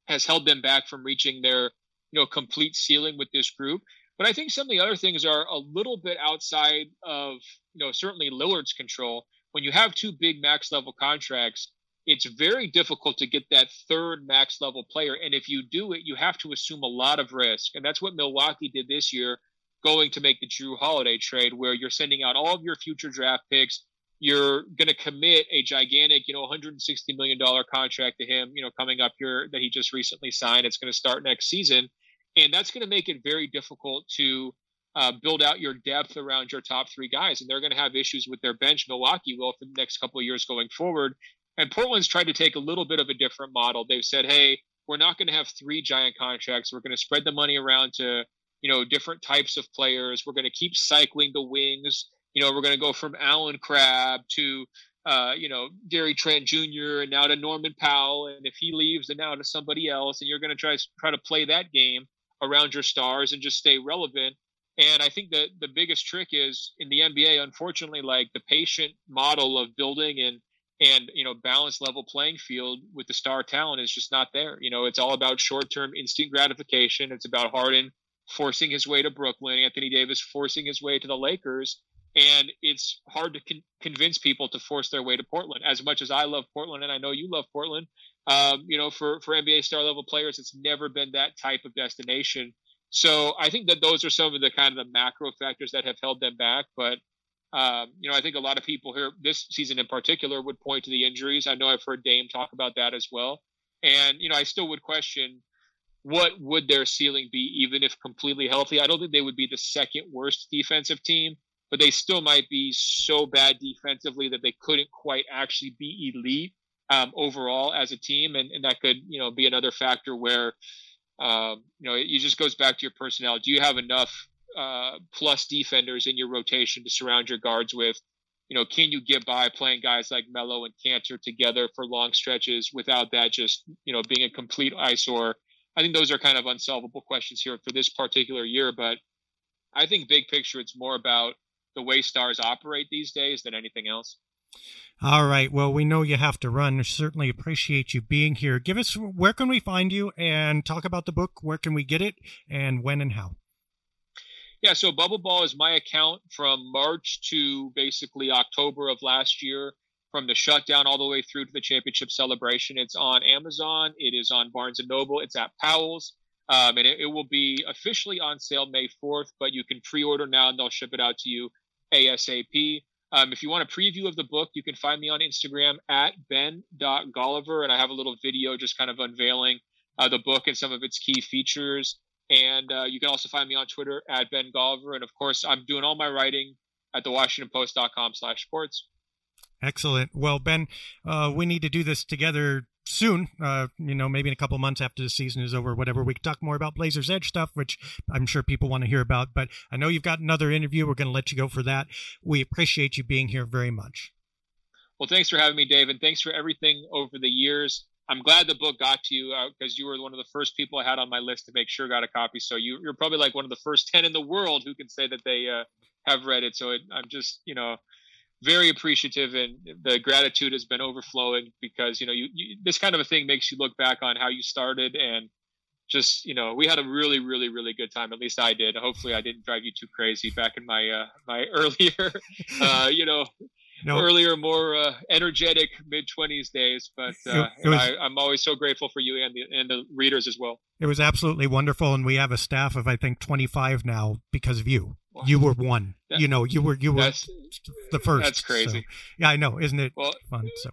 has held them back from reaching their, you know, complete ceiling with this group. But I think some of the other things are a little bit outside of, you know, certainly Lillard's control. When you have two big max level contracts, it's very difficult to get that third max level player. And if you do it, you have to assume a lot of risk. And that's what Milwaukee did this year, going to make the Jrue Holiday trade, where you're sending out all of your future draft picks. you're going to commit a gigantic, you know, 160 million dollar contract to him, you know, coming up here that he just recently signed. It's going to start next season, and that's going to make it very difficult to uh, build out your depth around your top three guys. And they're going to have issues with their bench. Milwaukee will for the next couple of years going forward. And Portland's tried to take a little bit of a different model. They've said, hey, we're not going to have three giant contracts. We're going to spread the money around to, you know, different types of players. We're going to keep cycling the wings. You know, we're going to go from Allen Crabbe to, uh, you know, Gary Trent Jr. and now to Norman Powell. And if he leaves, and now to somebody else. And you're going to try try to play that game around your stars and just stay relevant. And I think that the biggest trick is in the NBA, unfortunately, like the patient model of building and and you know balanced level playing field with the star talent is just not there. You know, it's all about short term instant gratification. It's about Harden forcing his way to Brooklyn, Anthony Davis forcing his way to the Lakers, and it's hard to con- convince people to force their way to Portland. As much as I love Portland, and I know you love Portland, um, you know, for for NBA star level players, it's never been that type of destination. So I think that those are some of the kind of the macro factors that have held them back, but um, you know, I think a lot of people here this season in particular would point to the injuries. I know I've heard Dame talk about that as well. And, you know, I still would question what would their ceiling be even if completely healthy. I don't think they would be the second worst defensive team, but they still might be so bad defensively that they couldn't quite actually be elite um, overall as a team. And, and that could, you know, be another factor where, um, you know, it, it just goes back to your personnel. Do you have enough uh, plus defenders in your rotation to surround your guards with. You know, can you get by playing guys like Melo and Kanter together for long stretches without that just you know being a complete eyesore? I think those are kind of unsolvable questions here for this particular year. But I think big picture, it's more about the way stars operate these days than anything else. All right. Well, we know you have to run. Certainly appreciate you being here. Give us where can we find you and talk about the book? Where can we get it and when and how? Yeah, so Bubbleball is my account from March to basically October of last year, from the shutdown all the way through to the championship celebration. It's on Amazon, it is on Barnes and Noble, it's at Powell's, um, and it, it, will be officially on sale May 4th, but you can pre order now and they'll ship it out to you ASAP. Um, if you want a preview of the book, you can find me on Instagram at ben.golliver, and I have a little video just kind of unveiling uh, the book and some of its key features. And uh, you can also find me on Twitter at Ben Golliver. And of course, I'm doing all my writing at the WashingtonPost.com slash sports. Excellent. Well, Ben, uh, we need to do this together soon. Uh, you know, maybe in a couple months after the season is over, whatever. We can talk more about Blazers Edge stuff, which I'm sure people want to hear about. But I know you've got another interview. We're going to let you go for that. We appreciate you being here very much. Well, thanks for having me, Dave, and thanks for everything over the years. I'm glad the book got to you because uh, you were one of the first people I had on my list to make sure got a copy. So you, are probably like one of the first 10 in the world who can say that they uh, have read it. So it, I'm just, you know, very appreciative and the gratitude has been overflowing because, you know, you, you, this kind of a thing makes you look back on how you started and just, you know, we had a really, really, really good time. At least I did. Hopefully I didn't drive you too crazy back in my, uh, my earlier, uh, you know, no. earlier, more uh, energetic mid twenties days. But uh, it, it was, I, am always so grateful for you and the and the readers as well. It was absolutely wonderful, and we have a staff of I think 25 now because of you. Wow. You were one. That, you know, you were you were the first. That's crazy. So, yeah, I know, isn't it well, fun? So.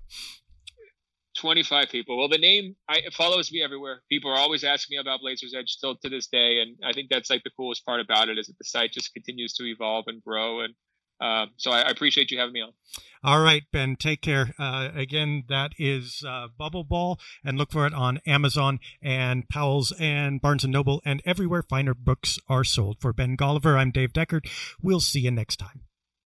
25 people. Well, the name I, follows me everywhere. People are always asking me about Blazers Edge still to this day, and I think that's like the coolest part about it is that the site just continues to evolve and grow, and uh, so I, I, appreciate you having me on. All right, Ben, take care. Uh, again, that is uh, Bubbleball, and look for it on Amazon and Powell's and Barnes and Noble and everywhere finer books are sold. For Ben Golliver, I'm Dave Deckard. We'll see you next time.